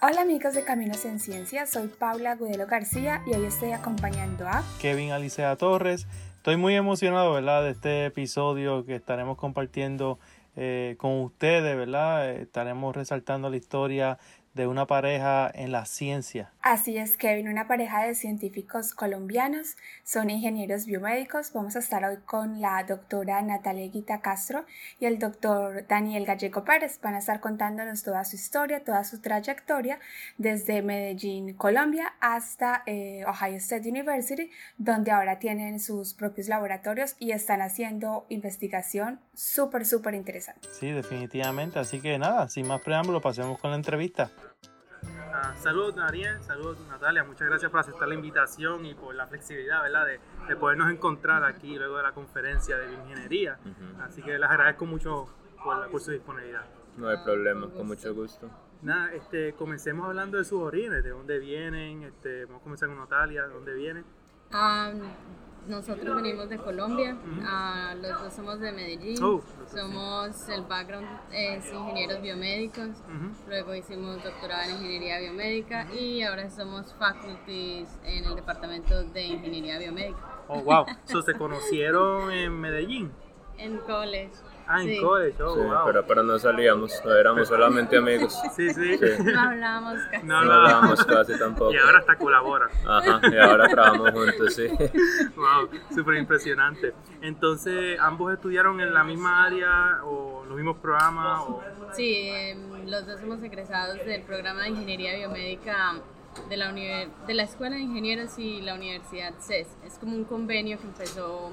Hola amigos de Caminos en Ciencia, soy Paula Gudelo García y hoy estoy acompañando a Kevin Alicea Torres. Estoy muy emocionado, ¿verdad?, de este episodio que estaremos compartiendo eh, con ustedes, ¿verdad? Eh, estaremos resaltando la historia de una pareja en la ciencia. Así es, Kevin, una pareja de científicos colombianos, son ingenieros biomédicos. Vamos a estar hoy con la doctora Natalia Guita Castro y el doctor Daniel Gallego Pérez. Van a estar contándonos toda su historia, toda su trayectoria desde Medellín, Colombia, hasta eh, Ohio State University, donde ahora tienen sus propios laboratorios y están haciendo investigación súper, súper interesante. Sí, definitivamente. Así que nada, sin más preámbulo, pasemos con la entrevista. Ah, saludos Daniel, saludos Natalia, muchas gracias por aceptar la invitación y por la flexibilidad ¿verdad? De, de podernos encontrar aquí luego de la conferencia de bioingeniería. Así que les agradezco mucho por, por, su disponibilidad. No hay problema, con mucho gusto. Nada, este, comencemos hablando de sus orígenes, de dónde vienen, este, vamos a comenzar con Natalia, de dónde vienen. Um, nosotros venimos de Colombia, uh, los dos somos de Medellín, Oh, somos, el background es ingenieros biomédicos, luego hicimos doctorado en ingeniería biomédica y ahora somos faculties en el departamento de ingeniería biomédica. Oh, wow. so, ¿Se conocieron en Medellín? En college. Ah, en sí. college, oh, Sí, wow. pero, pero no salíamos, no éramos solamente amigos. Sí, sí. Sí. No hablábamos casi. No, No hablábamos casi tampoco. Y ahora hasta colaboran. Ajá, y ahora trabajamos juntos, sí. Wow, súper impresionante. Entonces, ¿ambos estudiaron en la misma área o los mismos programas? O... Sí, em, los dos somos egresados del programa de ingeniería biomédica de la, univer- de la Escuela de Ingenieros y la Universidad CES. Es como un convenio que empezó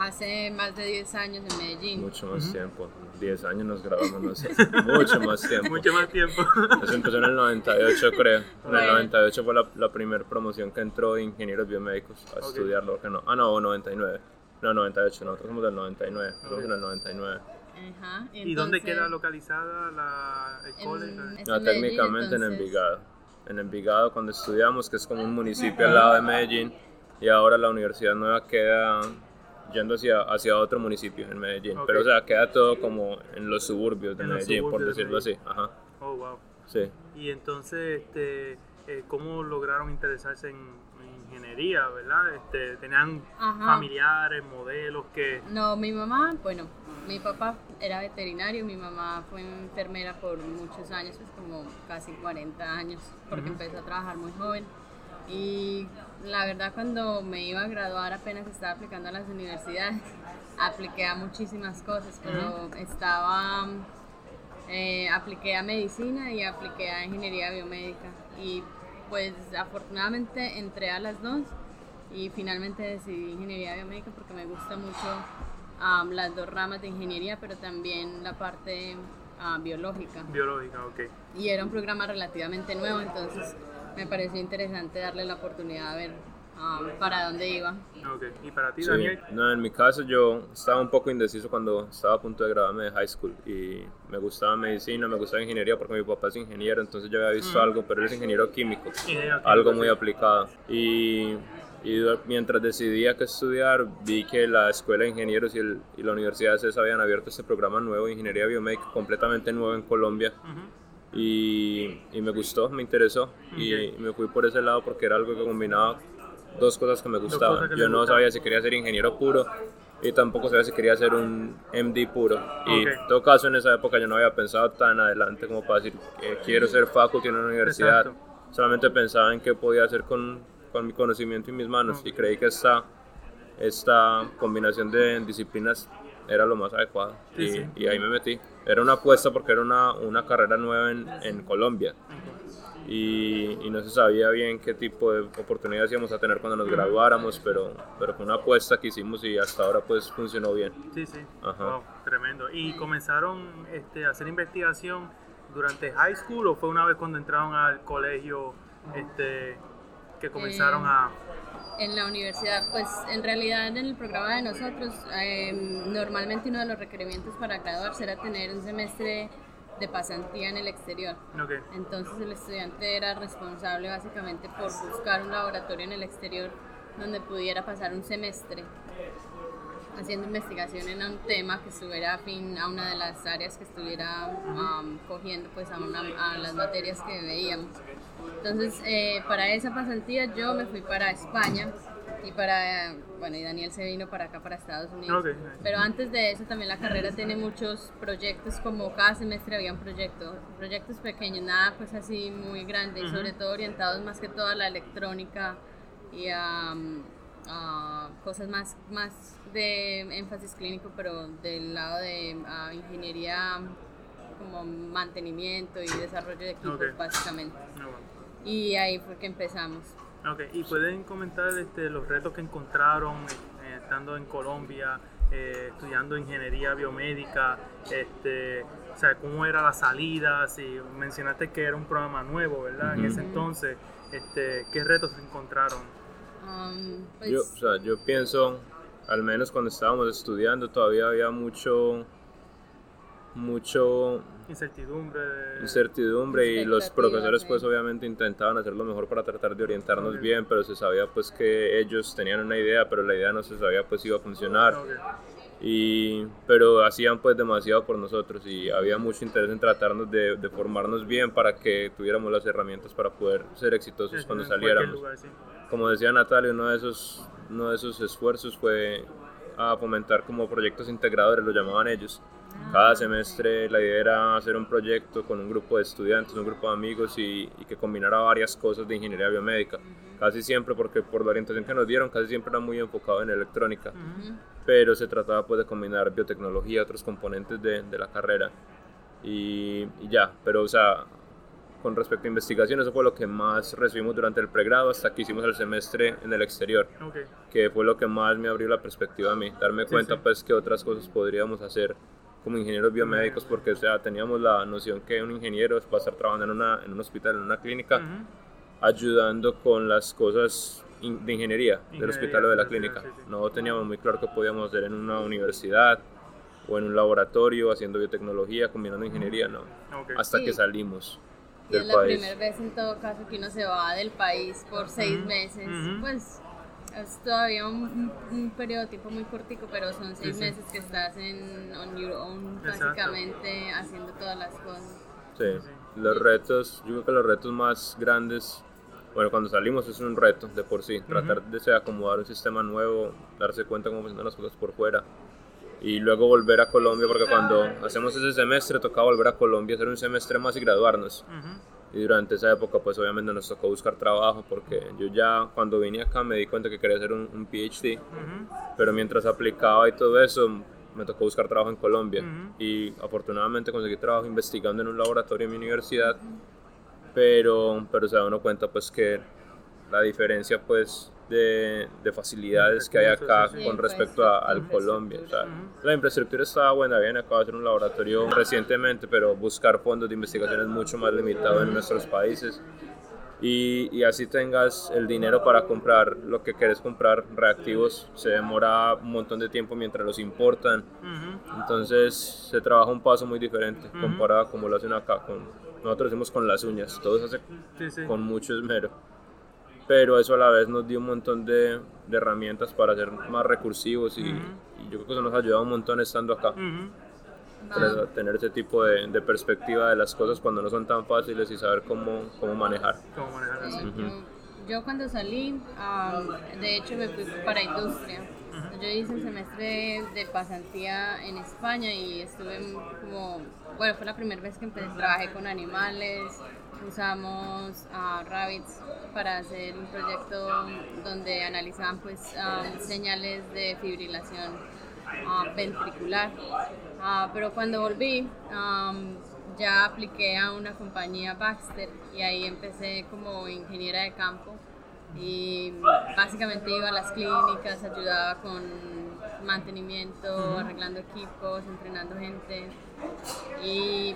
hace más de 10 años en Medellín. Mucho más tiempo. 10 años nos grabamos, no sé. Mucho más tiempo. Mucho más tiempo. Eso empezó en el 98, creo. En el Bueno. 98 fue la, la primera promoción que entró de ingenieros biomédicos a estudiarlo. Que no. Ah, no, 99. No, 98, nosotros somos del 99. Estamos en el 99. Ajá, ¿Y dónde entonces, queda localizada la el es No, Medellín, técnicamente en entonces- Envigado. En Envigado, cuando estudiamos, que es como un municipio al lado de Medellín, y ahora la universidad nueva queda yendo hacia, hacia otro municipio en Medellín. Ok. Pero, o sea, queda todo como en los suburbios de En Medellín, por suburbios de decirlo así. Ajá, Oh, wow. sí. Y entonces, este, eh, ¿cómo lograron interesarse en, en ingeniería, verdad? Este, ¿Tenían Ajá. familiares, modelos que...? No, mi mamá, bueno, mi papá era veterinario, mi mamá fue enfermera por muchos años, pues como casi 40 años, porque empezó a trabajar muy joven. Y la verdad cuando me iba a graduar apenas estaba aplicando a las universidades, apliqué a muchísimas cosas, pero estaba, eh, apliqué a medicina y apliqué a ingeniería biomédica. Y pues afortunadamente entré a las dos y finalmente decidí ingeniería biomédica porque me gusta mucho las dos ramas de ingeniería, pero también la parte ah, biológica. Biológica, ok. Y era un programa relativamente nuevo, entonces me pareció interesante darle la oportunidad de ver am, para dónde iba. Ok. ¿Y para ti, Sí. Daniel? No, en mi caso yo estaba un poco indeciso cuando estaba a punto de graduarme de high school y me gustaba medicina, me gustaba ingeniería porque mi papá es ingeniero, entonces yo había visto algo, pero él es ingeniero químico, Ingeniero algo químico, muy sí. aplicado. Y, y mientras decidía qué estudiar, vi que la Escuela de Ingenieros y, el- y la Universidad de CES habían abierto este programa nuevo de ingeniería biomédica, completamente nuevo en Colombia. Y, y me gustó, me interesó y Ok. me fui por ese lado porque era algo que combinaba dos cosas que me gustaban. que Yo no sabía si quería ser ingeniero puro y tampoco sabía si quería ser un MD puro. Y Ok. en todo caso en esa época yo no había pensado tan adelante como para decir que quiero ser faculty en una universidad. Exacto. Solamente pensaba en qué podía hacer con, con mi conocimiento y mis manos y creí que esta, esta combinación de disciplinas era lo más adecuado Sí, y, sí. y ahí me metí. Era una apuesta porque era una, una carrera nueva en, en Colombia y, y no se sabía bien qué tipo de oportunidades íbamos a tener cuando nos graduáramos, pero, pero fue una apuesta que hicimos y hasta ahora pues funcionó bien. Sí, sí. Ajá. Wow, tremendo. ¿Y comenzaron este, a hacer investigación durante high school o fue una vez cuando entraron al colegio este, que comenzaron Eh, a... En la universidad, pues en realidad en el programa de nosotros, eh, normalmente uno de los requerimientos para graduarse era tener un semestre de pasantía en el exterior. Entonces el estudiante era responsable básicamente por buscar un laboratorio en el exterior donde pudiera pasar un semestre. haciendo investigación en un tema que estuviera afín a una de las áreas que estuviera um, cogiendo pues a, una, a, las materias que veíamos. Entonces, eh, para esa pasantía yo me fui para España y para, bueno, y Daniel se vino para acá, para Estados Unidos. Pero antes de eso también la carrera tiene muchos proyectos, como cada semestre había un proyecto, proyectos pequeños, nada pues así muy grande y sobre todo orientados más que todo a la electrónica y a, mm, a cosas más, más de énfasis clínico, pero del lado de ah, ingeniería como mantenimiento y desarrollo de equipos Ok. básicamente. Ah, bueno. Y ahí fue que empezamos. Ok, y pueden comentar este, los retos que encontraron eh, estando en Colombia, eh, estudiando ingeniería biomédica, este, o sea, cómo era la salida, si mencionaste que era un programa nuevo, ¿verdad? En ese entonces, este, ¿qué retos encontraron? Um, pues, Yo, o sea, yo pienso, al menos cuando estábamos estudiando, todavía había mucho, mucho Incertidumbre. de- incertidumbre y los profesores pues obviamente intentaban hacer lo mejor para tratar de orientarnos bien, pero se sabía pues que ellos tenían una idea, pero la idea no se sabía pues si iba a funcionar. Y pero hacían pues demasiado por nosotros y había mucho interés en tratarnos de, de formarnos bien para que tuviéramos las herramientas para poder ser exitosos sí, cuando saliéramos. lugar, sí. Como decía Natalia, uno de esos, uno de esos esfuerzos fue a fomentar como proyectos integradores, lo llamaban ellos. Cada semestre la idea era hacer un proyecto con un grupo de estudiantes, un grupo de amigos y, y que combinara varias cosas de ingeniería biomédica. Casi siempre, porque por la orientación que nos dieron, casi siempre era muy enfocado en electrónica pero se trataba pues de combinar biotecnología, otros componentes de, de la carrera y, y ya, pero o sea, con respecto a investigación, eso fue lo que más recibimos durante el pregrado hasta que hicimos el semestre en el exterior, que fue lo que más me abrió la perspectiva a mí, darme Sí, cuenta sí. pues que otras cosas podríamos hacer como ingenieros biomédicos, porque o sea, teníamos la noción que un ingeniero va a estar trabajando en, una, en un hospital, en una clínica, Ujú. ayudando con las cosas in- de ingeniería del Ingeniería, hospital o de la clínica. sí, sí. No teníamos muy claro qué podíamos hacer en una universidad o en un laboratorio haciendo biotecnología, combinando ingeniería, no. ok. Hasta Sí. que salimos Y es del la país. primera vez en todo caso que uno se va del país por seis Ujú, meses. ujú. Pues es todavía un, un- periodo de tiempo muy cortico, pero son seis sí. meses que estás en on your own, Exacto. básicamente haciendo todas las cosas. Sí. Sí. Los retos, yo creo que los retos más grandes, bueno, cuando salimos es un reto de por sí, tratar de se, acomodar un sistema nuevo, darse cuenta cómo funcionan las cosas por fuera y luego volver a Colombia, porque cuando hacemos ese semestre tocaba volver a Colombia, hacer un semestre más y graduarnos. Ujú. Y durante esa época, pues obviamente nos tocó buscar trabajo, porque yo ya cuando vine acá me di cuenta que quería hacer un, un PhD, Ujú. pero mientras aplicaba y todo eso, me tocó buscar trabajo en Colombia. Ujú. Y afortunadamente conseguí trabajo investigando en un laboratorio en mi universidad, pero, pero se da uno cuenta pues que la diferencia pues de, de facilidades que hay acá con respecto a, al. Colombia. O sea, La infraestructura estaba buena, bien, acaba de hacer un laboratorio recientemente, pero buscar fondos de investigación es mucho más limitado en nuestros países. Y, y así tengas el dinero para comprar lo que quieres comprar, reactivos, se demora un montón de tiempo mientras los importan. Entonces se trabaja un paso muy diferente comparado a como lo hacen acá. Con, nosotros hacemos con las uñas, todo se hace Sí, sí. con mucho esmero. Pero eso a la vez nos dio un montón de, de herramientas para ser más recursivos y, yo creo que eso nos ha ayudado un montón estando acá. Tener ese tipo de, de perspectiva de las cosas cuando no son tan fáciles y saber cómo, cómo manejar. ¿Cómo manejar así? Sí, yo, yo cuando salí, am, de hecho me fui para industria. Yo hice un semestre de pasantía en España y estuve como, bueno, fue la primera vez que empecé, trabajé con animales, usamos ah, rabbits para hacer un proyecto donde analizaban pues am, señales de fibrilación ah, ventricular. Ah, pero cuando volví, am, ya apliqué a una compañía Baxter y ahí empecé como ingeniera de campo y básicamente iba a las clínicas, ayudaba con mantenimiento, arreglando equipos, entrenando gente y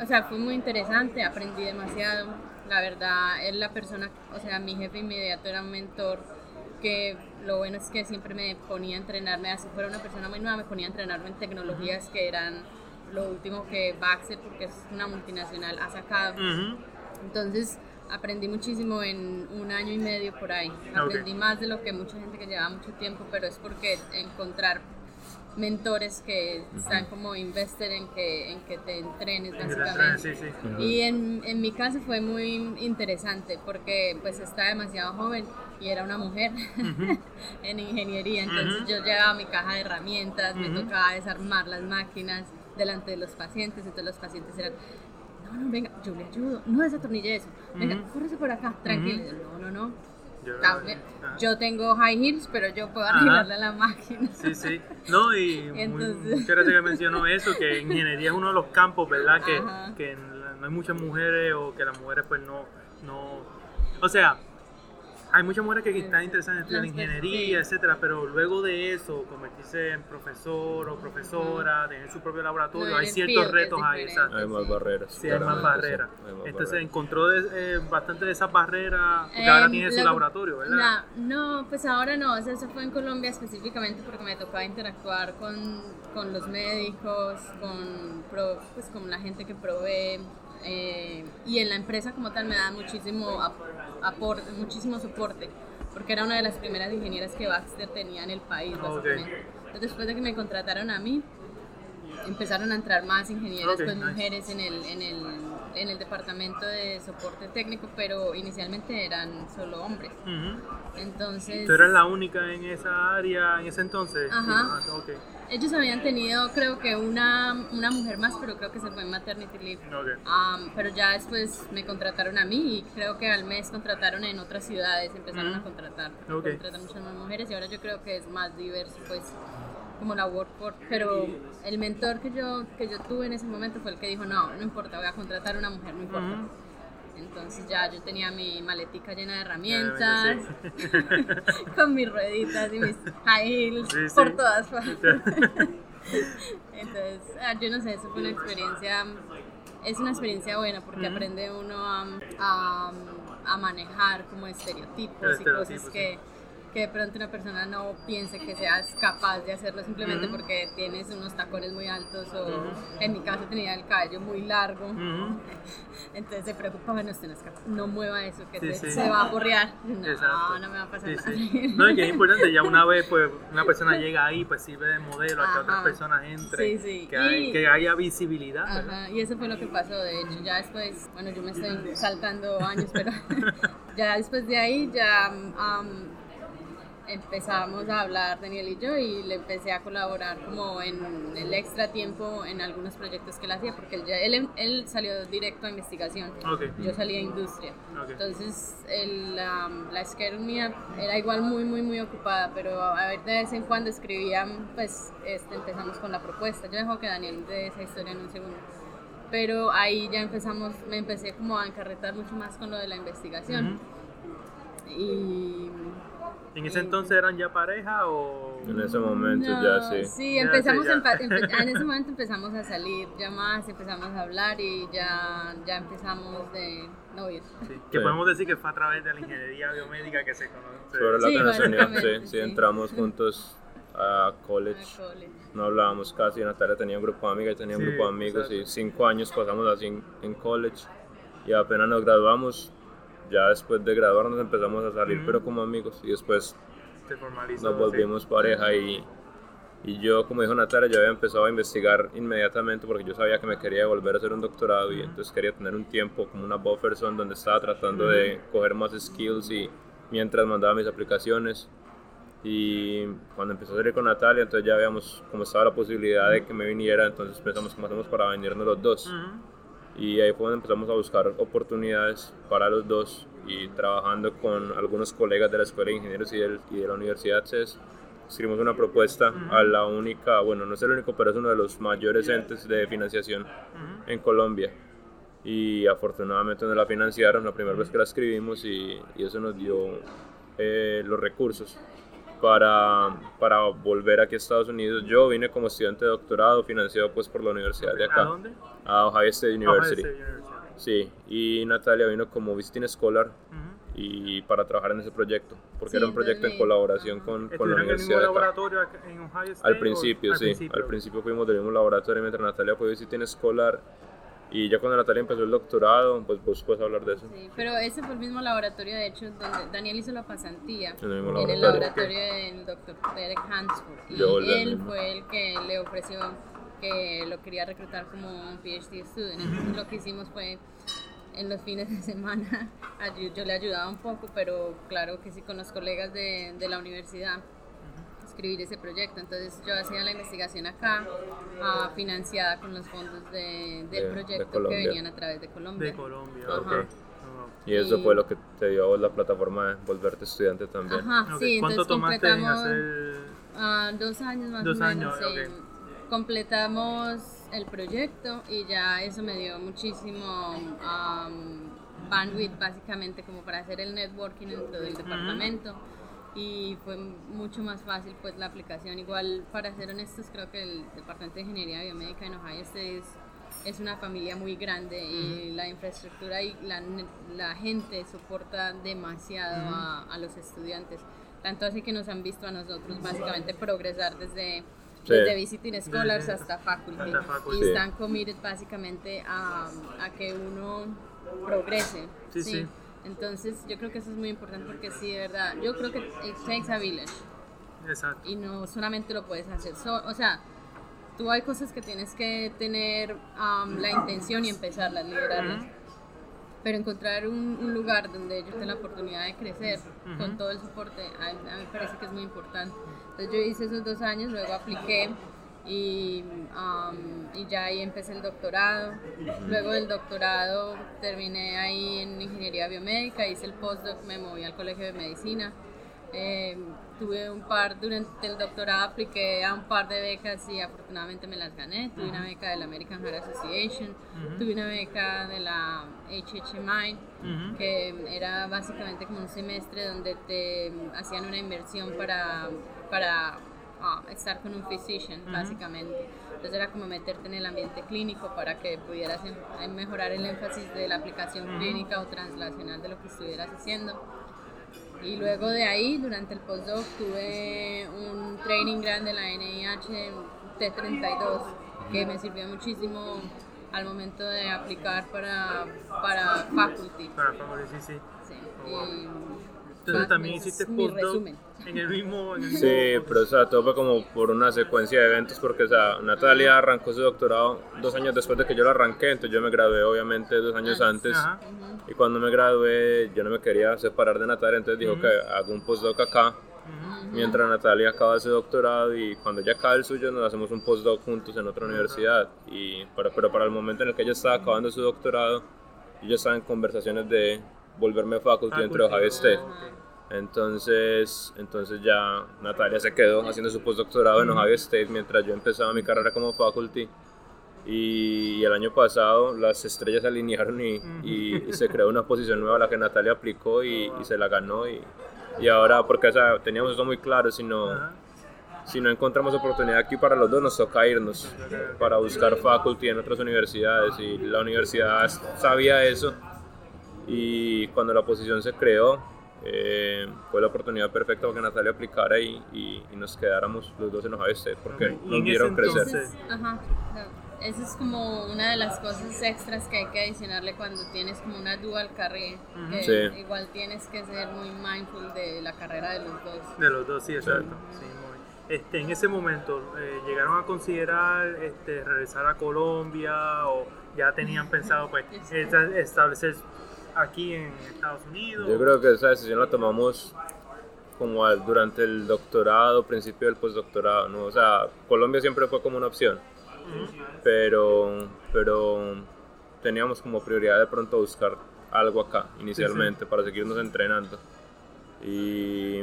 o sea, fue muy interesante, aprendí demasiado. La verdad, es la persona, o sea, mi jefe inmediato era un mentor que lo bueno es que siempre me ponía a entrenarme, así fuera una persona muy nueva, me ponía a entrenarme en tecnologías que eran lo último que Baxter, porque es una multinacional, ha sacado. Ujú. Entonces, aprendí muchísimo en un año y medio por ahí. Aprendí más de lo que mucha gente que lleva mucho tiempo, pero es porque encontrar mentores que están como invested en que, en que te entrenes básicamente. Y en, en, mi caso fue muy interesante porque pues estaba demasiado joven y era una mujer en ingeniería, entonces yo llevaba mi caja de herramientas, me tocaba desarmar las máquinas delante de los pacientes, entonces los pacientes eran, no, no, venga, yo le ayudo, no desatornille eso, venga, uh por acá, tranquilo, no, no, no, yo, tengo high heels, pero yo puedo arreglarle a la máquina. Sí, sí. No, y muchas gracias que mencionó eso, que ingeniería es uno de los campos, ¿verdad? Que, que no hay muchas mujeres o que las mujeres pues no... no o sea, hay muchas mujeres que están interesadas en estudiar ingeniería, etcétera, pero luego de eso, convertirse en profesor o profesora, tener su propio laboratorio, hay ciertos retos ahí. Hay más barreras. Sí, hay más barreras. Entonces, encontró eh, bastante de esas barreras, porque ahora em, tiene su laboratorio, ¿verdad? No, pues ahora no, eso fue en Colombia específicamente porque me tocaba interactuar con, con los médicos, con, pues, con la gente que provee eh, y en la empresa como tal me da muchísimo aporte, muchísimo soporte, porque era una de las primeras ingenieras que Baxter tenía en el país, básicamente. Entonces, después de que me contrataron a mí, empezaron a entrar más ingenieras, pues mujeres en el, en, el, en el departamento de soporte técnico, pero inicialmente eran solo hombres. Entonces... ¿Tú eras la única en esa área en ese entonces? Ajá. Ah, ellos habían tenido, creo que una, una mujer más, pero creo que se fue en maternity leave. pero ya después me contrataron a mí y creo que al mes contrataron en otras ciudades, empezaron a contratar. Contratan muchas más mujeres y ahora yo creo que es más diverso, pues, como la workforce. Pero el mentor que yo, que yo tuve en ese momento fue el que dijo, no, no importa, voy a contratar a una mujer, no importa. Entonces ya yo tenía mi maletica llena de herramientas, con mis rueditas y mis high heels por todas partes. Entonces, ah, yo no sé, eso fue una experiencia, es una experiencia buena porque aprende uno a, a, manejar como estereotipos, y cosas que que de pronto una persona no piense que seas capaz de hacerlo simplemente porque tienes unos tacones muy altos o en mi caso tenía el cabello muy largo. Entonces se preocupa, bueno, usted no es capaz, no mueva eso, que se, va a borrear. No, no me va a pasar nada. No, y que es importante, ya una vez pues una persona llega ahí, pues sirve de modelo a que otras personas entren, que, que, haya visibilidad. Ajá. Y eso fue lo que pasó, de hecho, ya después, bueno, yo me estoy saltando años, pero ya después de ahí ya empezamos a hablar Daniel y yo y le empecé a colaborar como en el extra tiempo en algunos proyectos que él hacía porque él, él, salió directo a investigación, yo salí a industria. Entonces el, la, la mía era igual muy muy muy ocupada, pero a ver de vez en cuando escribían, pues este, empezamos con la propuesta. Yo dejo que Daniel de esa historia en un segundo. Pero ahí ya empezamos, me empecé como a encarretar mucho más con lo de la investigación. Y ¿En ese entonces eran ya pareja o...? En ese momento ya sí. Sí, empezamos en ese momento empezamos a salir ya más, empezamos a hablar y ya, ya empezamos de novios. Sí, que podemos decir que fue a través de la ingeniería biomédica que se conoce. Sobre la que sí, sí, entramos juntos a college. No hablábamos casi, Natalia tenía un grupo de amigas, y tenía un grupo de amigos y cinco años pasamos así en, en college y apenas nos graduamos ya después de graduarnos empezamos a salir, pero como amigos, y después nos volvimos pareja y, y, yo, como dijo Natalia, yo había empezado a investigar inmediatamente porque yo sabía que me quería volver a hacer un doctorado y entonces quería tener un tiempo como una buffer zone donde estaba tratando de coger más skills y mientras mandaba mis aplicaciones. Y cuando empecé a salir con Natalia, entonces ya veíamos cómo estaba la posibilidad de que me viniera, entonces pensamos cómo hacemos para venirnos los dos. Y ahí fue donde empezamos a buscar oportunidades para los dos y trabajando con algunos colegas de la Escuela de Ingenieros y, de la Universidad CES, escribimos una propuesta a la única, bueno, no es el único, pero es uno de los mayores entes de financiación en Colombia. Y afortunadamente nos la financiaron la primera vez que la escribimos y, y eso nos dio eh, los recursos para, para volver aquí a Estados Unidos. Yo vine como estudiante de doctorado financiado pues por la universidad de acá. ¿A dónde? A Ohio State University. Sí, y Natalia vino como visiting scholar y para trabajar en ese proyecto, porque era un proyecto en colaboración con, con la universidad. En laboratorio en Ohio State? Al principio, sí, al principio fuimos del mismo laboratorio mientras Natalia fue visiting scholar Y ya cuando Natalia empezó el doctorado, pues vos puedes hablar de eso. Sí, pero ese fue el mismo laboratorio, de hecho, donde Daniel hizo la pasantía. En el mismo En el laboratorio. laboratorio del doctor Derek Hansford. Y Yo él fue el que le ofreció que lo quería reclutar como un PhD student. Entonces lo que hicimos fue en los fines de semana, yo le ayudaba un poco, pero claro que sí con los colegas de, de la universidad escribir ese proyecto. Entonces yo hacía la investigación acá, ah, financiada con los fondos de- del De- de proyecto que Colombia. venían a través de Colombia. De Colombia. Ajá. ok. Y eso Y- fue lo que te dio a vos la plataforma de volverte estudiante también. Ajá, Ok, sí, ¿Cuánto entonces tomaste en completamos hacer? ah, dos años más Dos o menos. años, sí. Completamos el proyecto y ya eso me dio muchísimo am, bandwidth básicamente como para hacer el networking dentro del departamento y fue mucho más fácil pues la aplicación. Igual para ser honestos creo que el departamento de ingeniería biomédica en Ohio State es, es una familia muy grande y la infraestructura y la, la gente soporta demasiado a, a los estudiantes. Tanto así que nos han visto a nosotros básicamente progresar desde, Sí. desde visiting scholars hasta faculty. hasta faculty. Y Sí. están committed básicamente a, a que uno progrese. Sí, sí. Entonces yo creo que eso es muy importante porque sí, de verdad, yo creo que it takes a village. Exacto. y no solamente lo puedes hacer so- o sea tú hay cosas que tienes que tener um, la intención y empezarlas liderarlas pero encontrar un, un lugar donde ellos tengan la oportunidad de crecer con todo el soporte a, a mí me parece que es muy importante. Entonces yo hice esos dos años luego apliqué y, um, y ya ahí empecé el doctorado. Luego del doctorado terminé ahí en ingeniería biomédica hice el postdoc me moví al colegio de medicina. Eh, tuve un par, durante el doctorado apliqué a un par de becas y afortunadamente me las gané. Tuve una beca de la American Heart Association, tuve una beca de la HHMI, que era básicamente como un semestre donde te hacían una inversión para, para estar con un physician, básicamente. Entonces era como meterte en el ambiente clínico para que pudieras em- em- mejorar el énfasis de la aplicación clínica o translacional de lo que estuvieras haciendo. Y luego de ahí, durante el postdoc, tuve un training grande en la NIH T32 que me sirvió muchísimo al momento de aplicar para, para faculty. Para faculty, sí, sí. Sí. Y Entonces también hiciste postdoc resumen. En el mismo. En el mismo Sí, pero o sea, todo fue como por una secuencia de eventos, porque o sea, Natalia arrancó su doctorado dos años después de que yo lo arranqué, entonces yo me gradué obviamente dos años antes. Ajá. Y cuando me gradué, yo no me quería separar de Natalia, entonces dijo que hago un postdoc acá, mientras Natalia acaba su doctorado y cuando ella acaba el suyo nos hacemos un postdoc juntos en otra universidad. Y, pero, pero para el momento en el que ella estaba acabando su doctorado, yo estaba en conversaciones de volverme faculty dentro de State. Entonces, entonces ya Natalia se quedó haciendo su postdoctorado en Ohio State mientras yo empezaba mi carrera como faculty. Y el año pasado las estrellas se alinearon y, y- y se creó una posición nueva a la que Natalia aplicó y, y se la ganó. Y, ahora, porque o sea, teníamos eso muy claro, si no, Ajá. si no encontramos oportunidad aquí para los dos, nos toca irnos para buscar faculty en otras universidades. Y la universidad sabía eso. Y cuando la posición se creó, eh, fue la oportunidad perfecta para que Natalia aplicara y, y- y nos quedáramos los dos en Ohio State, porque y nos vieron crecer. entonces- ajá, no, Eso es como una de las cosas extras que hay que adicionarle cuando tienes como una dual career. Que Sí. igual tienes que ser muy mindful de la carrera de los dos. De los dos, sí, exacto. Sí, muy- Este, en ese momento, eh, ¿llegaron a considerar este, regresar a Colombia o ya tenían pensado pues, esta- establecer aquí en Estados Unidos? Yo creo que esa decisión la tomamos como al- durante el doctorado, principio del postdoctorado, ¿no? O sea, Colombia siempre fue como una opción, pero, pero teníamos como prioridad de pronto buscar algo acá inicialmente para seguirnos entrenando. Y,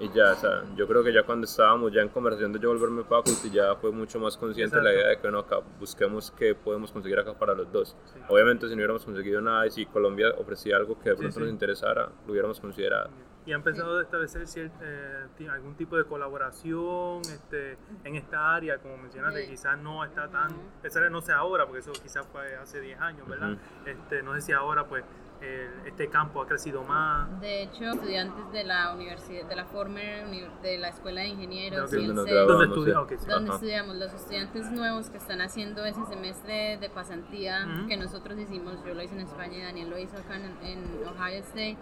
y ya, o sea, yo creo que ya cuando estábamos ya en conversación de yo volverme faculty, ya fue mucho más consciente la Exacto. idea de que no, acá busquemos qué podemos conseguir acá para los dos. Obviamente si no hubiéramos conseguido nada y si Colombia ofrecía algo que de pronto sí. nos interesara, lo hubiéramos considerado. y han pensado de establecer eh, algún tipo de colaboración este, en esta área, como mencionaste, quizás no está tan, no sé ahora, porque eso quizás fue hace 10 años, ¿verdad? este, no sé si ahora pues este campo ha crecido más. De hecho, estudiantes de la universidad, de la former de la escuela de ingenieros, donde, estudiamos, los estudiantes nuevos que están haciendo ese semestre de pasantía que nosotros hicimos, yo lo hice en España y Daniel lo hizo acá en Ohio State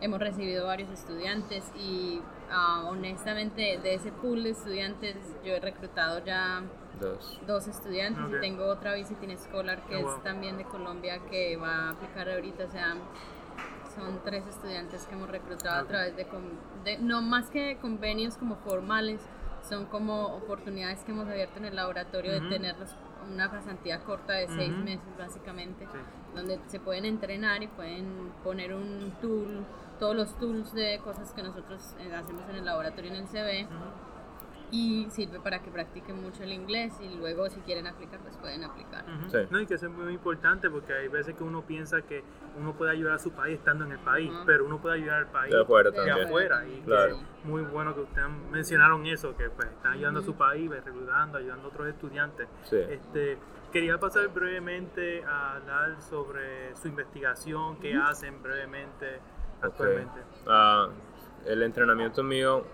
hemos recibido varios estudiantes y ah, honestamente de ese pool de estudiantes yo he reclutado ya dos, estudiantes y tengo otra visiting scholar que oh, es también de Colombia que va a aplicar ahorita, o sea, son tres estudiantes que hemos reclutado a través de, no más que convenios como formales, son como oportunidades que hemos abierto en el laboratorio de tenerlos una pasantía corta de seis meses básicamente, donde se pueden entrenar y pueden poner un tool todos los tools de cosas que nosotros eh, hacemos en el laboratorio en el CV. Y sirve para que practiquen mucho el inglés y luego si quieren aplicar, pues pueden aplicar. No, y que eso es muy importante porque hay veces que uno piensa que uno puede ayudar a su país estando en el país, pero uno puede ayudar al país de afuera. Y claro. muy bueno que ustedes mencionaron eso, que pues están ayudando a su país, pues, reclutando, ayudando a otros estudiantes. Este, quería pasar brevemente a hablar sobre su investigación, qué hacen brevemente actualmente? Ah, el entrenamiento mío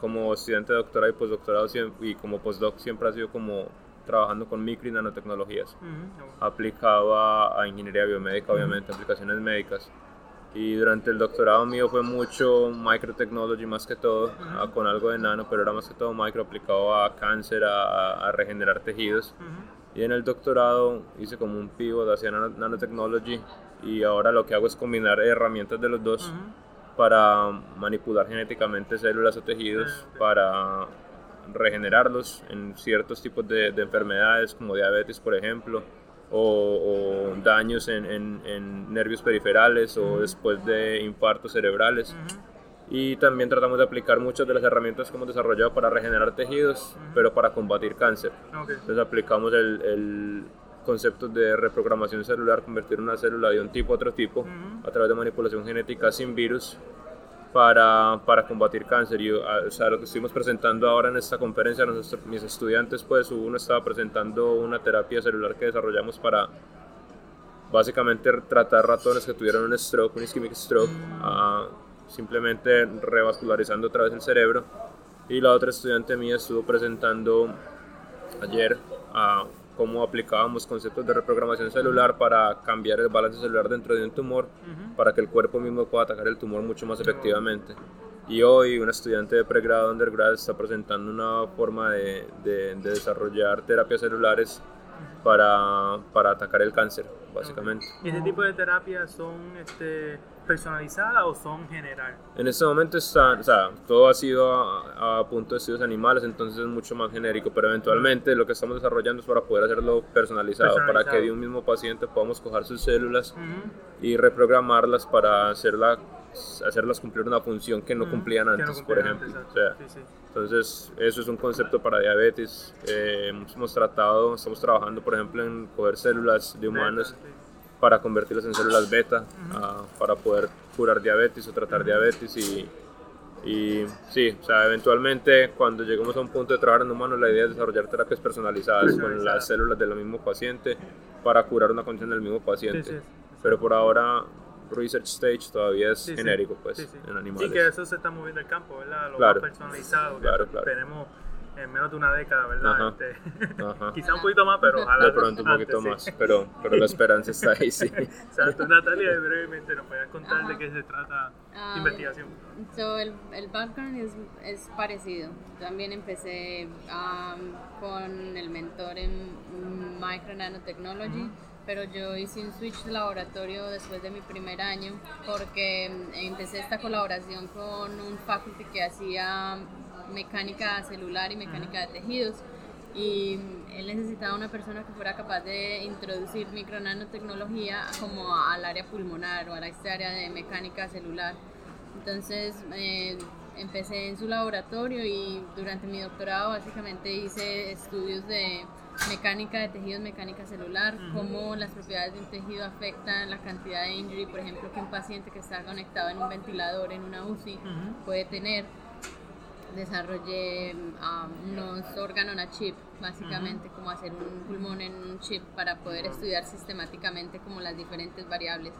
como estudiante de doctorado y postdoctorado y como postdoc siempre ha sido como trabajando con micro y nanotecnologías. Aplicado a, ingeniería biomédica, obviamente, aplicaciones médicas. Y durante el doctorado mío fue mucho microtechnology más que todo, ah, con algo de nano, pero era más que todo micro aplicado a cáncer, a, regenerar tejidos. Y en el doctorado hice como un pivot hacia nanotechnology y ahora lo que hago es combinar herramientas de los dos para manipular genéticamente células o tejidos, para regenerarlos en ciertos tipos de, enfermedades como diabetes, por ejemplo, o, daños en, en, nervios periferales o después de infartos cerebrales. Y también tratamos de aplicar muchas de las herramientas que hemos desarrollado para regenerar tejidos, pero para combatir cáncer. Entonces aplicamos el, el conceptos de reprogramación celular, convertir una célula de un tipo a otro tipo a través de manipulación genética sin virus para, para combatir cáncer. Y, o sea, lo que estuvimos presentando ahora en esta conferencia, nuestros, mis estudiantes, pues uno estaba presentando una terapia celular que desarrollamos para básicamente tratar ratones que tuvieron un stroke, un ischemic stroke, uh, simplemente revascularizando otra vez el cerebro. Y la otra estudiante mía estuvo presentando ayer a cómo aplicábamos conceptos de reprogramación celular para cambiar el balance celular dentro de un tumor, para que el cuerpo mismo pueda atacar el tumor mucho más efectivamente. Y hoy un estudiante de pregrado undergrad está presentando una forma de, de, de desarrollar terapias celulares para, para atacar el cáncer, básicamente. ¿Y este tipo de terapias son este, personalizadas o son general? En este momento están, o sea, todo ha sido a, punto de estudios animales, entonces es mucho más genérico, pero eventualmente lo que estamos desarrollando es para poder hacerlo personalizado, para que de un mismo paciente podamos coger sus células y reprogramarlas para hacerla hacerlas cumplir una función que no cumplían antes, por ejemplo. Entonces, eso es un concepto para diabetes. Eh, hemos tratado, estamos trabajando, por ejemplo, en coger células de humanos para convertirlas en células beta, ah, para poder curar diabetes o tratar diabetes y, y sí, o sea, eventualmente cuando lleguemos a un punto de trabajar en humanos, la idea es desarrollar terapias personalizadas con las células del mismo paciente para curar una condición del mismo paciente. Pero por ahora research stage todavía es genérico, pues, en animales. Sí, que eso se está moviendo el campo, ¿verdad? Lo claro. más personalizado. Claro, claro. Tenemos en menos de una década, ¿verdad? Este, quizá un poquito más, pero ojalá. De pronto un poquito más, pero, pero la esperanza está ahí, sí. Exacto. Natalia, brevemente, ¿nos puedes contar de qué se trata la investigación? So, el, el background es, es parecido. También empecé um, con el mentor en Micro Nanotechnology pero yo hice un switch de laboratorio después de mi primer año porque empecé esta colaboración con un faculty que hacía mecánica celular y mecánica de tejidos y él necesitaba una persona que fuera capaz de introducir micronanotecnología como al área pulmonar o a esta área de mecánica celular. Entonces eh, empecé en su laboratorio y durante mi doctorado básicamente hice estudios de mecánica de tejidos, mecánica celular, cómo las propiedades de un tejido afectan la cantidad de injury, por ejemplo, que un paciente que está conectado en un ventilador, en una UCI, puede tener. Desarrollé um, unos órganos a chip, básicamente, como hacer un pulmón en un chip para poder estudiar sistemáticamente como las diferentes variables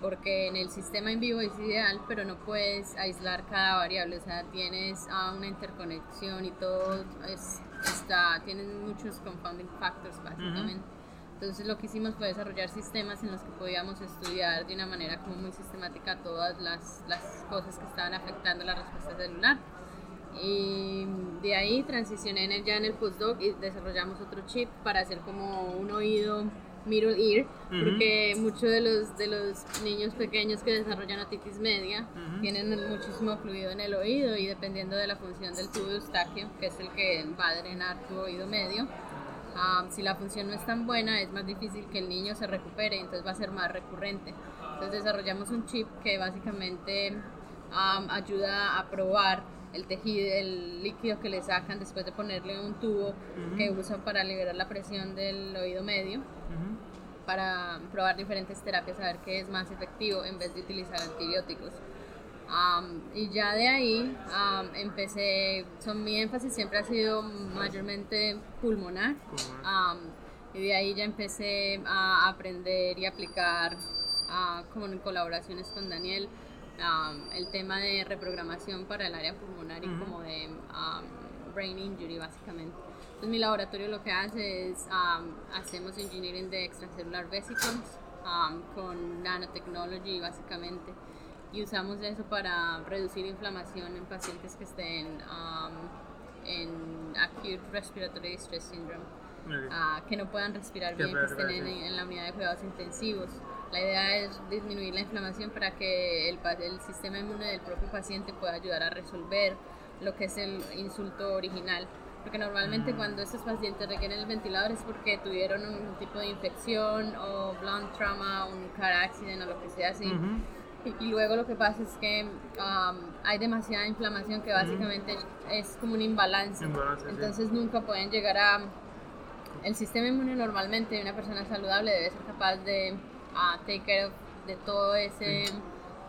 porque en el sistema en vivo es ideal, pero no puedes aislar cada variable, o sea, tienes ah, una interconexión y todo es, está, tienen muchos confounding factors básicamente. Entonces lo que hicimos fue desarrollar sistemas en los que podíamos estudiar de una manera como muy sistemática todas las, las cosas que estaban afectando la respuesta celular. Y de ahí transicioné en el, ya en el postdoc y desarrollamos otro chip para hacer como un oído middle ear, porque muchos de los, de los niños pequeños que desarrollan otitis media tienen muchísimo fluido en el oído y dependiendo de la función del tubo eustaquio, que es el que va a drenar tu oído medio, si la función no es tan buena es más difícil que el niño se recupere, entonces va a ser más recurrente. Entonces desarrollamos un chip que básicamente ayuda a probar el tejido, el líquido que le sacan después de ponerle un tubo que usan para liberar la presión del oído medio, para probar diferentes terapias, a ver qué es más efectivo en vez de utilizar antibióticos. y ya de ahí empecé, son, mi énfasis siempre ha sido mayormente pulmonar. y de ahí ya empecé a aprender y aplicar, como en colaboraciones con Daniel, el tema de reprogramación para el área pulmonar y como de brain injury básicamente. Entonces mi laboratorio lo que hace es, hacemos engineering de extracellular vesicles con nanotechnology básicamente. Y usamos eso para reducir inflamación en pacientes que estén en acute respiratory distress syndrome, ah, que no puedan respirar bien, que estén en la unidad de cuidados intensivos. La idea es disminuir la inflamación para que el, el sistema inmune del propio paciente pueda ayudar a resolver lo que es el insulto original porque normalmente mm. cuando estos pacientes requieren el ventilador es porque tuvieron un tipo de infección o blunt trauma, un car accident o lo que sea así. y, luego lo que pasa es que um, hay demasiada inflamación que básicamente es como un imbalance. Entonces nunca pueden llegar a... El sistema inmune normalmente de una persona saludable debe ser capaz de take care de todo ese...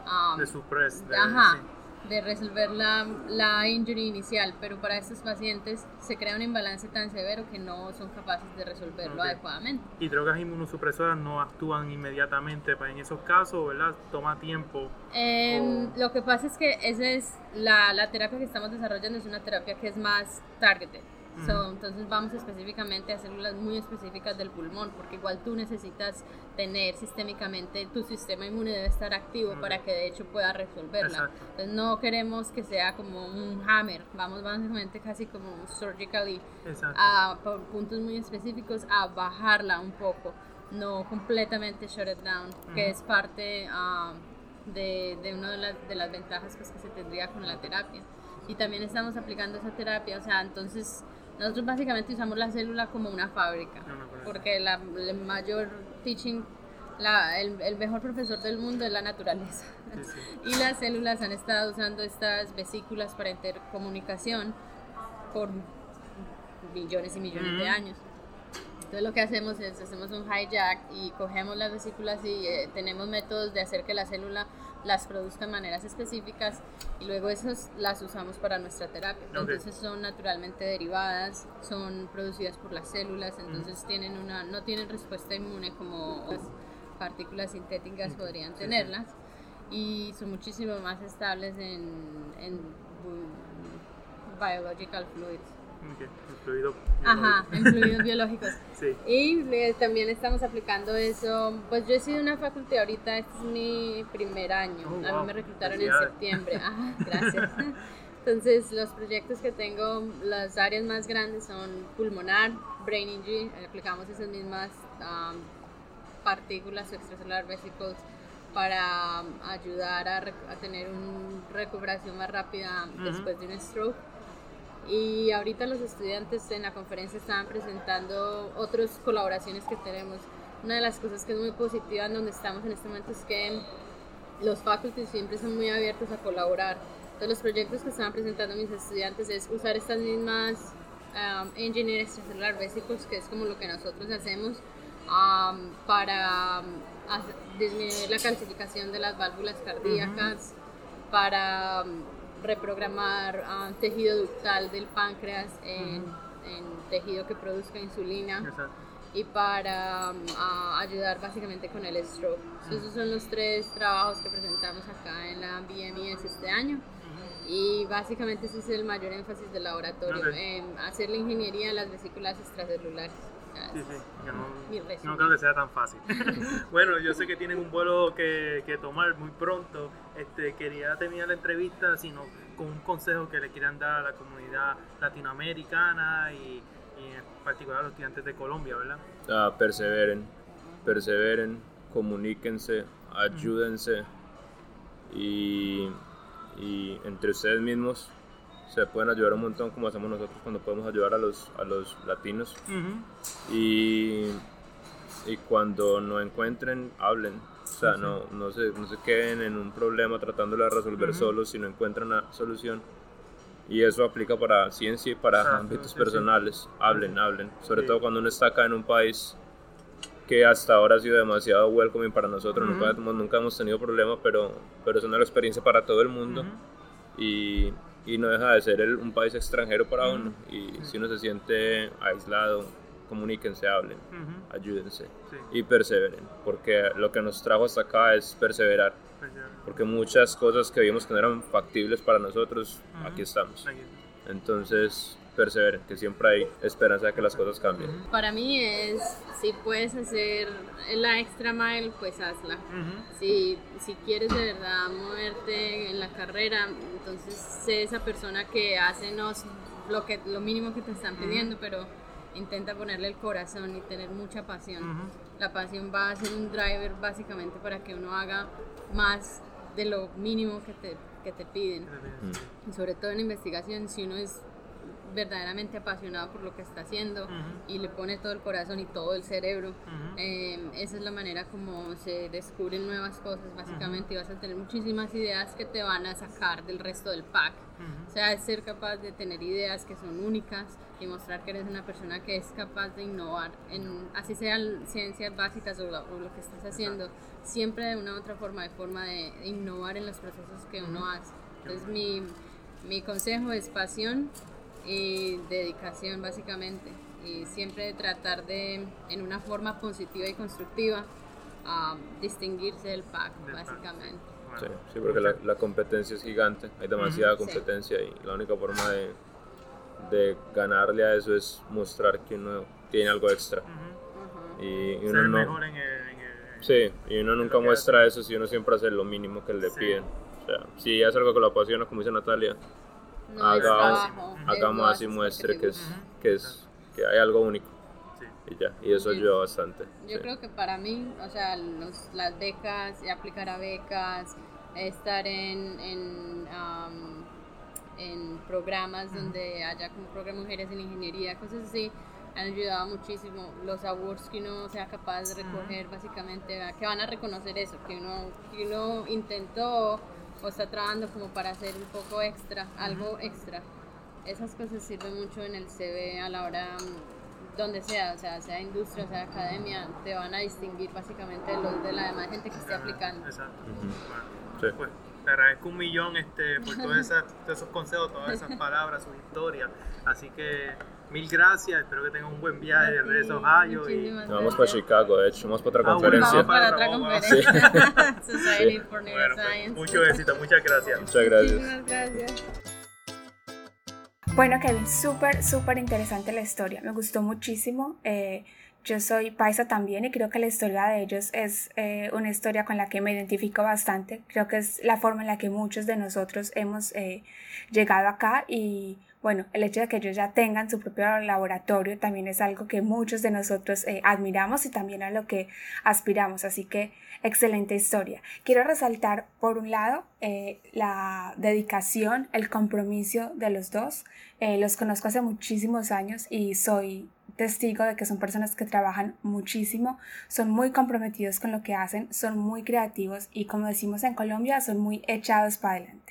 Um, de suppress. De, ajá, de resolver la, la injury inicial, pero para estos pacientes se crea un imbalance tan severo que no son capaces de resolverlo adecuadamente. ¿Y drogas inmunosupresoras no actúan inmediatamente para en esos casos, verdad? ¿Toma tiempo? Em, lo que pasa es que esa es la, la terapia que estamos desarrollando, es una terapia que es más targeted entonces vamos específicamente a células muy específicas del pulmón, porque igual tú necesitas tener sistémicamente, tu sistema inmune debe estar activo para que de hecho pueda resolverla. Entonces no queremos que sea como un hammer, vamos básicamente casi como surgically a, por puntos muy específicos a bajarla un poco, no completamente shut it down, que es parte ah, de, de, una de, las, de las ventajas pues, que se tendría con la terapia. Y también estamos aplicando esa terapia, o sea, entonces nosotros básicamente usamos la célula como una fábrica, porque la, el mayor teaching, la, el, el, mejor profesor del mundo es la naturaleza. y las células han estado usando estas vesículas para intercomunicación por millones y millones de años. Entonces lo que hacemos es, hacemos un hijack y cogemos las vesículas y eh, tenemos métodos de hacer que la célula las produzca de maneras específicas y luego esas las usamos para nuestra terapia. Entonces son naturalmente derivadas, son producidas por las células, entonces tienen una, no tienen respuesta inmune como las partículas sintéticas podrían tenerlas. Y son muchísimo más estables en, en biological fluids. Ajá, en fluidos biológicos. Sí. Y eh, también estamos aplicando eso. Pues yo he sido una facultad ahorita, este es mi primer año. Oh, a mí me reclutaron en septiembre. Ajá, gracias. Entonces, los proyectos que tengo, las áreas más grandes son pulmonar, brain injury, aplicamos esas mismas um, partículas extracelular vesicles para ayudar a, a, tener una recuperación más rápida después de un stroke y ahorita los estudiantes en la conferencia estaban presentando otras colaboraciones que tenemos. Una de las cosas que es muy positiva en donde estamos en este momento es que los faculties siempre son muy abiertos a colaborar. Entonces los proyectos que estaban presentando mis estudiantes es usar estas mismas um, Engineer Extracelular Vesicles, que es como lo que nosotros hacemos um, para um, disminuir la calcificación de las válvulas cardíacas, para reprogramar tejido ductal del páncreas en, tejido que produzca insulina. y para ayudar básicamente con el stroke. Esos son los tres trabajos que presentamos acá en la BMS este año. Y básicamente ese es el mayor énfasis del laboratorio, en hacer la ingeniería en las vesículas extracelulares. Sí, sí, no, no, creo que sea tan fácil. bueno, yo sé que tienen un vuelo que, que, tomar muy pronto. Este, quería terminar la entrevista sino con un consejo que le quieran dar a la comunidad latinoamericana y, y en particular a los estudiantes de Colombia, ¿verdad? Ah, perseveren, perseveren, comuníquense, ayúdense y y entre ustedes mismos se pueden ayudar un montón como hacemos nosotros cuando podemos ayudar a los, a los latinos. y, y, cuando no encuentren, hablen. O sea, no, no, se, no se queden en un problema tratándolo de resolver solos, sino encuentran una solución. Y eso aplica para ciencia y para ámbitos personales. Hablen, hablen. Sobre todo cuando uno está acá en un país que hasta ahora ha sido demasiado welcoming para nosotros, nunca, nunca, hemos tenido problemas, pero, pero es una experiencia para todo el mundo y, y, no deja de ser un país extranjero para uno. Y si uno se siente aislado, comuníquense, hablen, ayúdense y perseveren, porque lo que nos trajo hasta acá es perseverar, porque muchas cosas que vimos que no eran factibles para nosotros, aquí estamos. Entonces, perseveren, que siempre hay esperanza de que las cosas cambien. Para mí es, si puedes hacer la extra mile, pues hazla. si, si quieres de verdad moverte en la carrera, entonces sé esa persona que hace lo, que, lo mínimo que te están pidiendo, pero intenta ponerle el corazón y tener mucha pasión. La pasión va a ser un driver básicamente para que uno haga más de lo mínimo que te, que te piden. Y sobre todo en investigación, si uno es verdaderamente apasionado por lo que está haciendo y le pone todo el corazón y todo el cerebro. Em, esa es la manera como se descubren nuevas cosas básicamente y vas a tener muchísimas ideas que te van a sacar del resto del pack. O sea, es ser capaz de tener ideas que son únicas y mostrar que eres una persona que es capaz de innovar, en, así sean ciencias básicas o, lo que estás haciendo, siempre de una u otra forma, de forma de innovar en los procesos que uno hace. Entonces mi, mi consejo es pasión, y dedicación básicamente. Y siempre tratar de en una forma positiva y constructiva distinguirse del pack básicamente. Sí, sí porque la, la, competencia es gigante. Hay demasiada competencia y la única forma de, de, ganarle a eso es mostrar que uno tiene algo extra. Y, uno no mejor en el, sí y uno nunca muestra eso si uno siempre hace lo mínimo que le piden. O sea si hace algo que lo apasiona como dice Natalia hagamos así muestre que, es, que, es, que hay algo único. Y ya, y eso ayuda bastante. Yo creo que para mí, o sea, los, las becas, aplicar a becas, estar en, en, en programas donde haya como programa Mujeres en Ingeniería, cosas así, han ayudado muchísimo. Los awards que uno sea capaz de recoger, básicamente, que van a reconocer eso, que uno, que uno intentó o está trabajando como para hacer un poco extra, algo extra. Esas cosas sirven mucho en el CV a la hora mm, donde sea, o sea, sea industria, sea academia, te van a distinguir básicamente de, los, de la demás gente que esté aplicando. Exacto. Bueno, pues, te agradezco un millón este, por todos esos consejos, todas esas palabras, su historia. Así que Mil gracias, espero que tengan un buen viaje de regreso a Ohio. Y... vamos para Chicago, de hecho, vamos para otra ah, conferencia. Vamos para otra conferencia. Society for Neuroscience. Pues, mucho éxito, muchas gracias. Muchas gracias. gracias. Bueno, Kevin, súper, súper interesante la historia. Me gustó muchísimo. Eh, yo soy paisa también y creo que la historia de ellos es eh, una historia con la que me identifico bastante. Creo que es la forma en la que muchos de nosotros hemos eh, llegado acá y bueno, el hecho de que ellos ya tengan su propio laboratorio también es algo que muchos de nosotros eh, admiramos y también a lo que aspiramos. Así que excelente historia. Quiero resaltar, por un lado, eh, la dedicación, el compromiso de los dos. Eh, los conozco hace muchísimos años y soy testigo de que son personas que trabajan muchísimo, son muy comprometidos con lo que hacen, son muy creativos y como decimos en Colombia, son muy echados para adelante.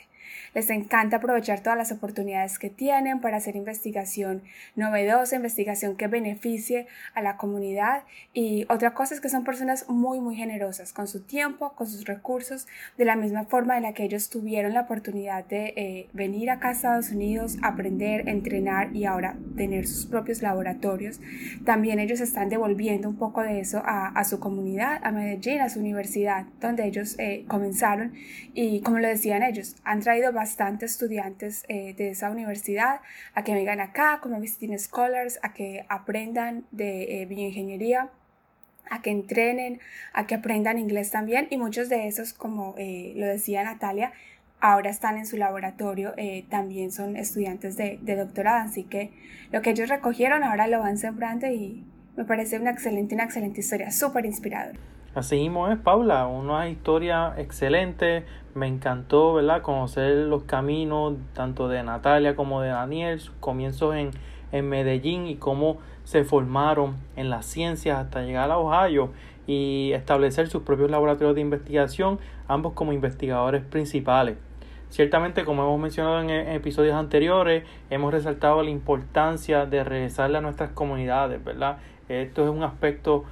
Les encanta aprovechar todas las oportunidades que tienen para hacer investigación novedosa, investigación que beneficie a la comunidad y otra cosa es que son personas muy muy generosas con su tiempo, con sus recursos, de la misma forma en la que ellos tuvieron la oportunidad de eh, venir acá a Estados Unidos, aprender, entrenar y ahora tener sus propios laboratorios. También ellos están devolviendo un poco de eso a, su comunidad, a Medellín, a su universidad, donde ellos eh, comenzaron y como lo decían ellos, han traído bastantes estudiantes eh, de esa universidad a que vengan acá como visiting scholars, a que aprendan de eh, bioingeniería a que entrenen, a que aprendan inglés también y muchos de esos, como lo decía Natalia, ahora están en su laboratorio, también son estudiantes de, de, doctorado, así que lo que ellos recogieron ahora lo van sembrando y me parece una excelente, una excelente historia, súper inspiradora. Así mismo es, Paula, una historia excelente. Me encantó, ¿verdad? Conocer los caminos tanto de Natalia como de Daniel, sus comienzos en, en Medellín y cómo se formaron en las ciencias hasta llegar a Ohio y establecer sus propios laboratorios de investigación, ambos como investigadores principales. Ciertamente, como hemos mencionado en episodios anteriores, hemos resaltado la importancia de regresarle a nuestras comunidades, ¿verdad? Esto es un aspecto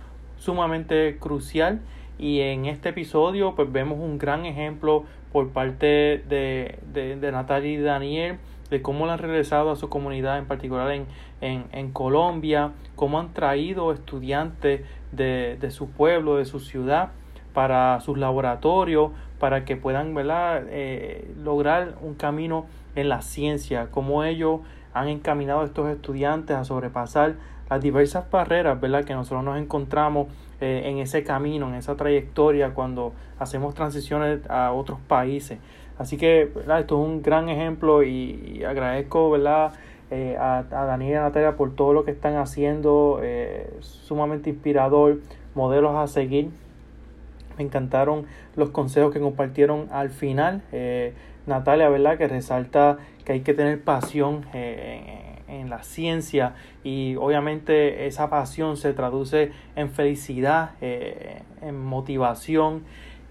sumamente crucial. Y en este episodio pues vemos un gran ejemplo por parte de, de, Natalia y Daniel de cómo han regresado a su comunidad, en particular en, en, en Colombia, cómo han traído estudiantes de, de, su pueblo, de su ciudad, para sus laboratorios, para que puedan eh, lograr un camino en la ciencia, cómo ellos han encaminado a estos estudiantes a sobrepasar las diversas barreras ¿verdad? que nosotros nos encontramos eh, en ese camino, en esa trayectoria cuando hacemos transiciones a otros países. Así que esto es un gran ejemplo y, agradezco ¿verdad? Eh, a, a, Daniel y a Natalia por todo lo que están haciendo, eh, sumamente inspirador, modelos a seguir. Me encantaron los consejos que compartieron al final. Natalia, ¿verdad? Que resalta que hay que tener pasión en la ciencia y obviamente esa pasión se traduce en felicidad, eh, en motivación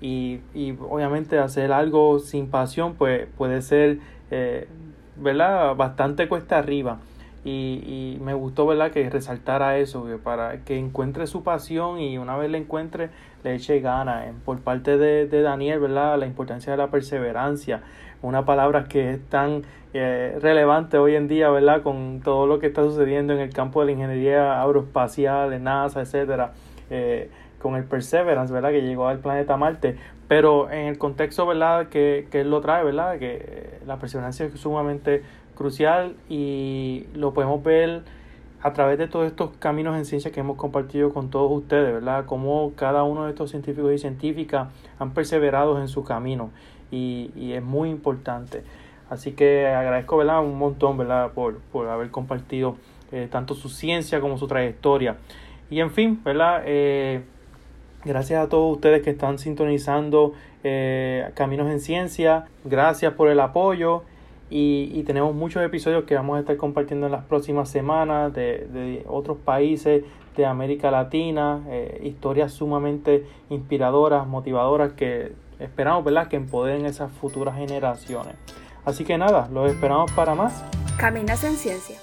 y, y, obviamente hacer algo sin pasión pues puede ser eh, ¿verdad? bastante cuesta arriba. Y, y, me gustó verdad que resaltara eso que para que encuentre su pasión y una vez la encuentre le eche ganas por parte de, de Daniel verdad la importancia de la perseverancia una palabra que es tan eh, relevante hoy en día, ¿verdad? Con todo lo que está sucediendo en el campo de la ingeniería aeroespacial, en NASA, etcétera, eh, con el Perseverance, ¿verdad? Que llegó al planeta Marte, pero en el contexto, ¿verdad? Que, que él lo trae, ¿verdad? Que la perseverancia es sumamente crucial y lo podemos ver a través de todos estos caminos en ciencia que hemos compartido con todos ustedes, ¿verdad? Cómo cada uno de estos científicos y científicas han perseverado en su camino y, es muy importante. Así que agradezco ¿verdad? un montón ¿verdad? Por, por haber compartido eh, tanto su ciencia como su trayectoria. Y en fin, ¿verdad? Eh, gracias a todos ustedes que están sintonizando eh, Caminos en Ciencia. Gracias por el apoyo. Y, y, tenemos muchos episodios que vamos a estar compartiendo en las próximas semanas de, de otros países de América Latina. historias sumamente inspiradoras, motivadoras que esperamos ¿verdad? que empoderen esas futuras generaciones. Así que nada, los esperamos para más. Caminas en Ciencia.